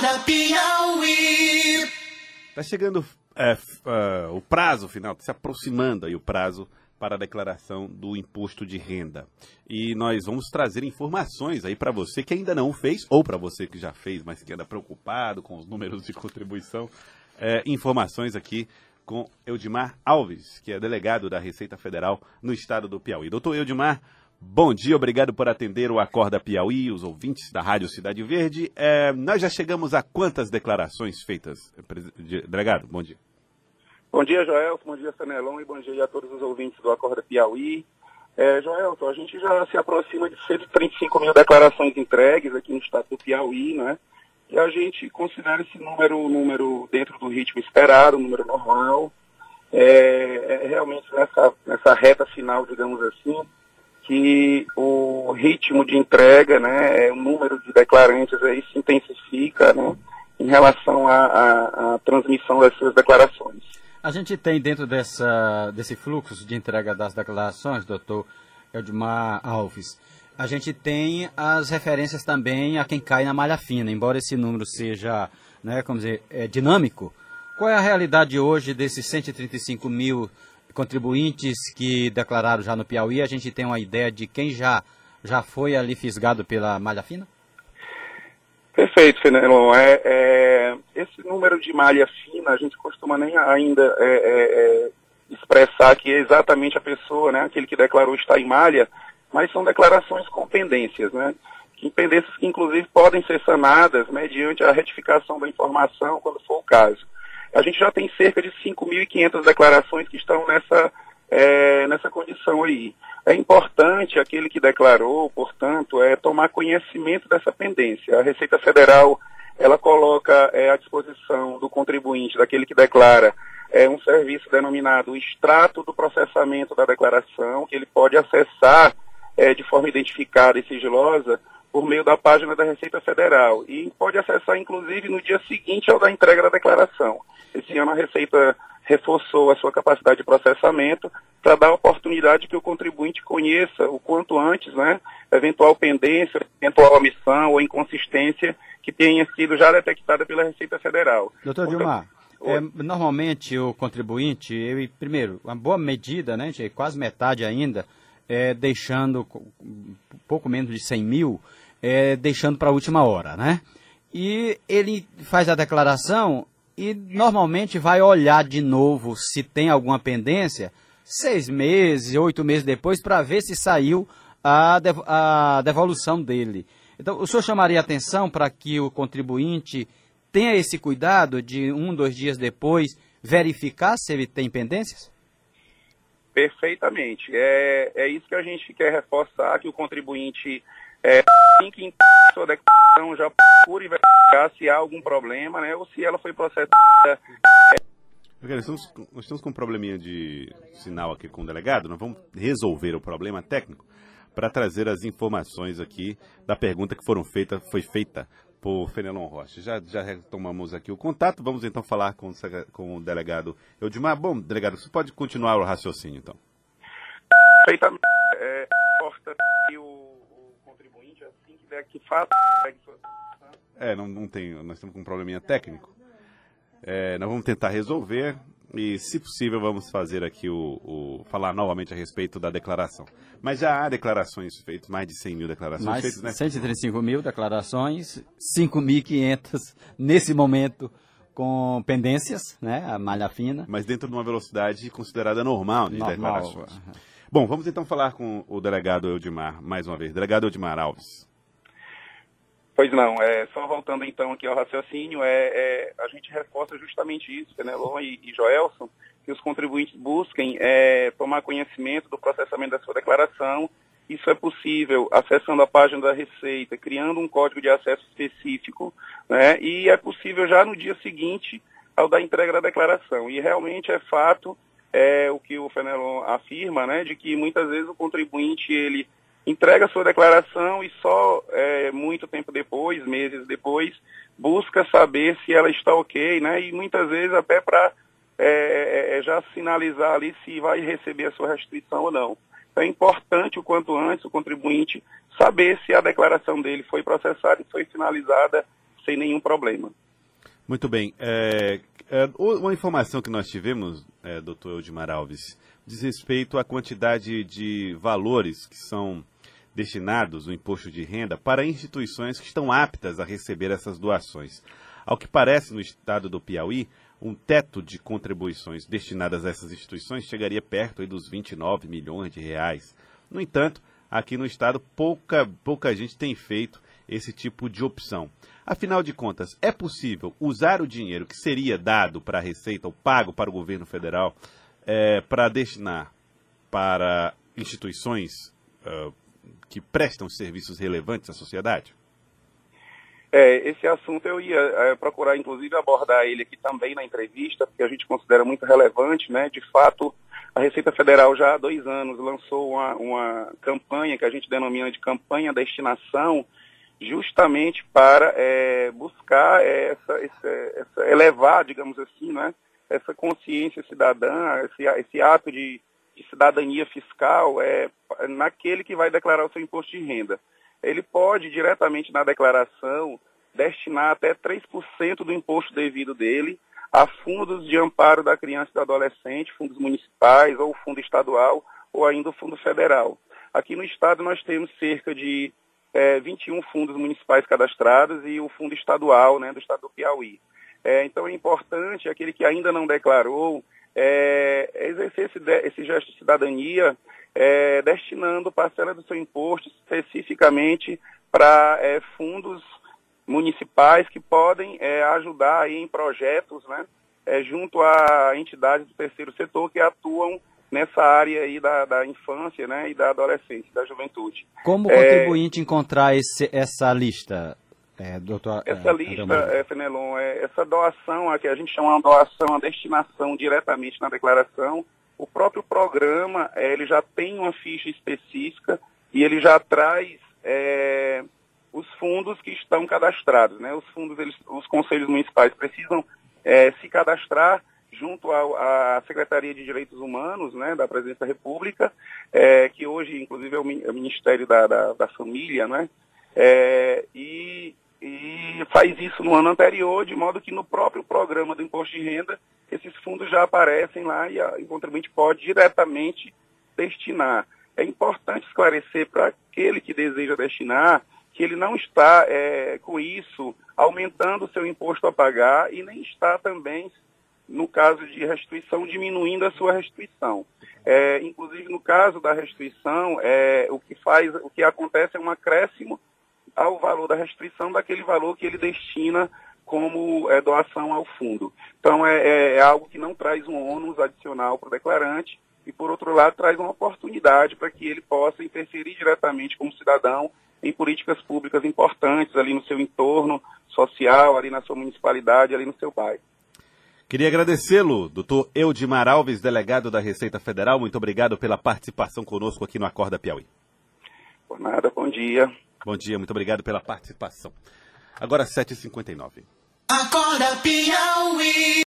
Acorda Piauí. Tá chegando é, uh, o prazo final, tá se aproximando aí o prazo para a declaração do imposto de renda. E nós vamos trazer informações aí para você que ainda não fez, ou para você que já fez, mas que anda preocupado com os números de contribuição. É, informações aqui com Eudimar Alves, que é delegado da Receita Federal no estado do Piauí. Doutor Eudimar, bom dia, obrigado por atender o Acorda Piauí, os ouvintes da Rádio Cidade Verde. É, nós já chegamos a quantas declarações feitas? Delegado, bom dia. Bom dia, Joelson, bom dia, Sanelon, e bom dia a todos os ouvintes do Acorda Piauí. É, Joelson, a gente já se aproxima de 135 mil declarações entregues aqui no estado do Piauí, né? E a gente considera esse número, número dentro do ritmo esperado, um número normal. É, é realmente nessa, nessa reta final, digamos assim, que o ritmo de entrega, né, é, o número de declarantes aí se intensifica, né, em relação à transmissão das suas declarações. A gente tem dentro dessa, desse fluxo de entrega das declarações, doutor Eldmar Alves, a gente tem as referências também a quem cai na malha fina, embora esse número seja, né, como dizer, é dinâmico. Qual é a realidade hoje desses 135 mil contribuintes que declararam já no Piauí? A gente tem uma ideia de quem já, já foi ali fisgado pela malha fina? Perfeito, Fenelon. É, é, esse número de malha fina, a gente costuma nem ainda é, é, é, expressar que é exatamente a pessoa, né, aquele que declarou estar em malha, mas são declarações com pendências, né? Pendências que, inclusive, podem ser sanadas mediante a retificação da informação, quando for o caso. A gente já tem cerca de 5.500 declarações que estão nessa, é, nessa condição aí. É importante aquele que declarou, portanto, é tomar conhecimento dessa pendência. A Receita Federal ela coloca é, à disposição do contribuinte, daquele que declara, é, um serviço denominado extrato do processamento da declaração, que ele pode acessar é, de forma identificada e sigilosa por meio da página da Receita Federal. E pode acessar, inclusive, no dia seguinte ao da entrega da declaração. Esse ano a Receita reforçou a sua capacidade de processamento para dar a oportunidade que o contribuinte conheça o quanto antes, né, eventual pendência, eventual omissão ou inconsistência que tenha sido já detectada pela Receita Federal. Doutor Dilmar, é, normalmente o contribuinte, eu, primeiro, uma boa medida, né, quase metade ainda, é, deixando pouco menos de 100 mil, é, deixando para a última hora, né? E ele faz a declaração e normalmente vai olhar de novo se tem alguma pendência seis meses, oito meses depois, para ver se saiu a, dev a devolução dele. Então, o senhor chamaria atenção para que o contribuinte tenha esse cuidado de um, dois dias depois verificar se ele tem pendências? Perfeitamente. É, é isso que a gente quer reforçar, que o contribuinte, é, assim que sua declaração, já procure verificar se há algum problema, né, ou se ela foi processada. nós, estamos, nós estamos com um probleminha de sinal aqui com o delegado, nós vamos resolver o problema técnico para trazer as informações aqui da pergunta que foram feita, foi feita por Fenelon Rocha. Já, já retomamos aqui o contato, vamos então falar com, com o delegado Eudimar. Bom, delegado, você pode continuar o raciocínio, então. Perfeitamente. É, importa que o, contribuinte, assim que der que faça... É, não, não tem, nós estamos com um probleminha técnico. É, nós vamos tentar resolver. E, se possível, vamos fazer aqui o, o, falar novamente a respeito da declaração. Mas já há declarações feitas, mais de 100 mil declarações mais feitas, né? 135 mil declarações, 5.500 nesse momento com pendências, né? A malha fina. Mas dentro de uma velocidade considerada normal de normal. declarações. Bom, vamos então falar com o delegado Eudimar, mais uma vez. Delegado Eudimar Alves. Pois não, é, só voltando então aqui ao raciocínio, é, é a gente reforça justamente isso, Fenelon e, e Joelson, que os contribuintes busquem é, tomar conhecimento do processamento da sua declaração. Isso é possível acessando a página da Receita, criando um código de acesso específico, né, e é possível já no dia seguinte ao da entrega da declaração. E realmente é fato é, o que o Fenelon afirma, né, de que muitas vezes o contribuinte ele entrega sua declaração e só é, muito tempo depois, meses depois, busca saber se ela está ok, né? E muitas vezes até para é, é, é, já sinalizar ali se vai receber a sua restrição ou não. Então é importante o quanto antes o contribuinte saber se a declaração dele foi processada e foi finalizada sem nenhum problema. Muito bem. É, é, uma informação que nós tivemos, é, doutor Eudimar Alves, diz respeito à quantidade de valores que são destinados no imposto de renda para instituições que estão aptas a receber essas doações. Ao que parece, no estado do Piauí, um teto de contribuições destinadas a essas instituições chegaria perto dos 29 milhões de reais. No entanto, aqui no estado, pouca, pouca gente tem feito esse tipo de opção. Afinal de contas, é possível usar o dinheiro que seria dado para a Receita ou pago para o governo federal é, para destinar para instituições uh, que prestam serviços relevantes à sociedade? É, esse assunto eu ia é, procurar, inclusive, abordar ele aqui também na entrevista, porque a gente considera muito relevante, né? De fato, a Receita Federal já há dois anos lançou uma, uma campanha que a gente denomina de campanha destinação, justamente para é, buscar essa, essa, essa, elevar, digamos assim, né? Essa consciência cidadã, esse, esse ato de, de cidadania fiscal é, naquele que vai declarar o seu imposto de renda ele pode diretamente na declaração destinar até 3% do imposto devido dele a fundos de amparo da criança e do adolescente, fundos municipais ou fundo estadual ou ainda o fundo federal. Aqui no estado nós temos cerca de é, 21 fundos municipais cadastrados e o fundo estadual né, do estado do Piauí. É, então é importante aquele que ainda não declarou é, exercer esse, esse gesto de cidadania é, destinando parcela do seu imposto especificamente para é, fundos municipais que podem é, ajudar em projetos, né, junto a entidades do terceiro setor que atuam nessa área aí da, da infância, né, e da adolescência, da juventude. Como o é, contribuinte encontrar esse, essa lista, é, doutor? Essa lista, é, Fenelon, é, essa doação, a que a gente chama de doação, a destinação diretamente na declaração, o próprio programa é, ele já tem uma ficha específica e ele já traz é, os fundos que estão cadastrados. Né? Os fundos, eles, os conselhos municipais precisam é, se cadastrar junto à Secretaria de Direitos Humanos né, da Presidência da República, é, que hoje, inclusive, é o, é Ministério da, da, da Família, né? É, e, e faz isso no ano anterior, de modo que no próprio programa do imposto de renda esses fundos já aparecem lá e, a, o contribuinte pode diretamente destinar. É importante esclarecer para aquele que deseja destinar que ele não está é, com isso aumentando o seu imposto a pagar e nem está também, no caso de restituição, diminuindo a sua restituição. É, inclusive no caso da restituição, é, o que faz, o que acontece é um acréscimo ao valor da restituição daquele valor que ele destina como é, doação ao fundo. Então, é, é, é, algo que não traz um ônus adicional para o declarante e, por outro lado, traz uma oportunidade para que ele possa interferir diretamente como cidadão em políticas públicas importantes ali no seu entorno social, ali na sua municipalidade, ali no seu bairro. Queria agradecê-lo, doutor Eudimar Alves, delegado da Receita Federal. Muito obrigado pela participação conosco aqui no Acorda Piauí. Por nada, bom dia. Bom dia, muito obrigado pela participação. Agora 7h59. Acorda Piauí.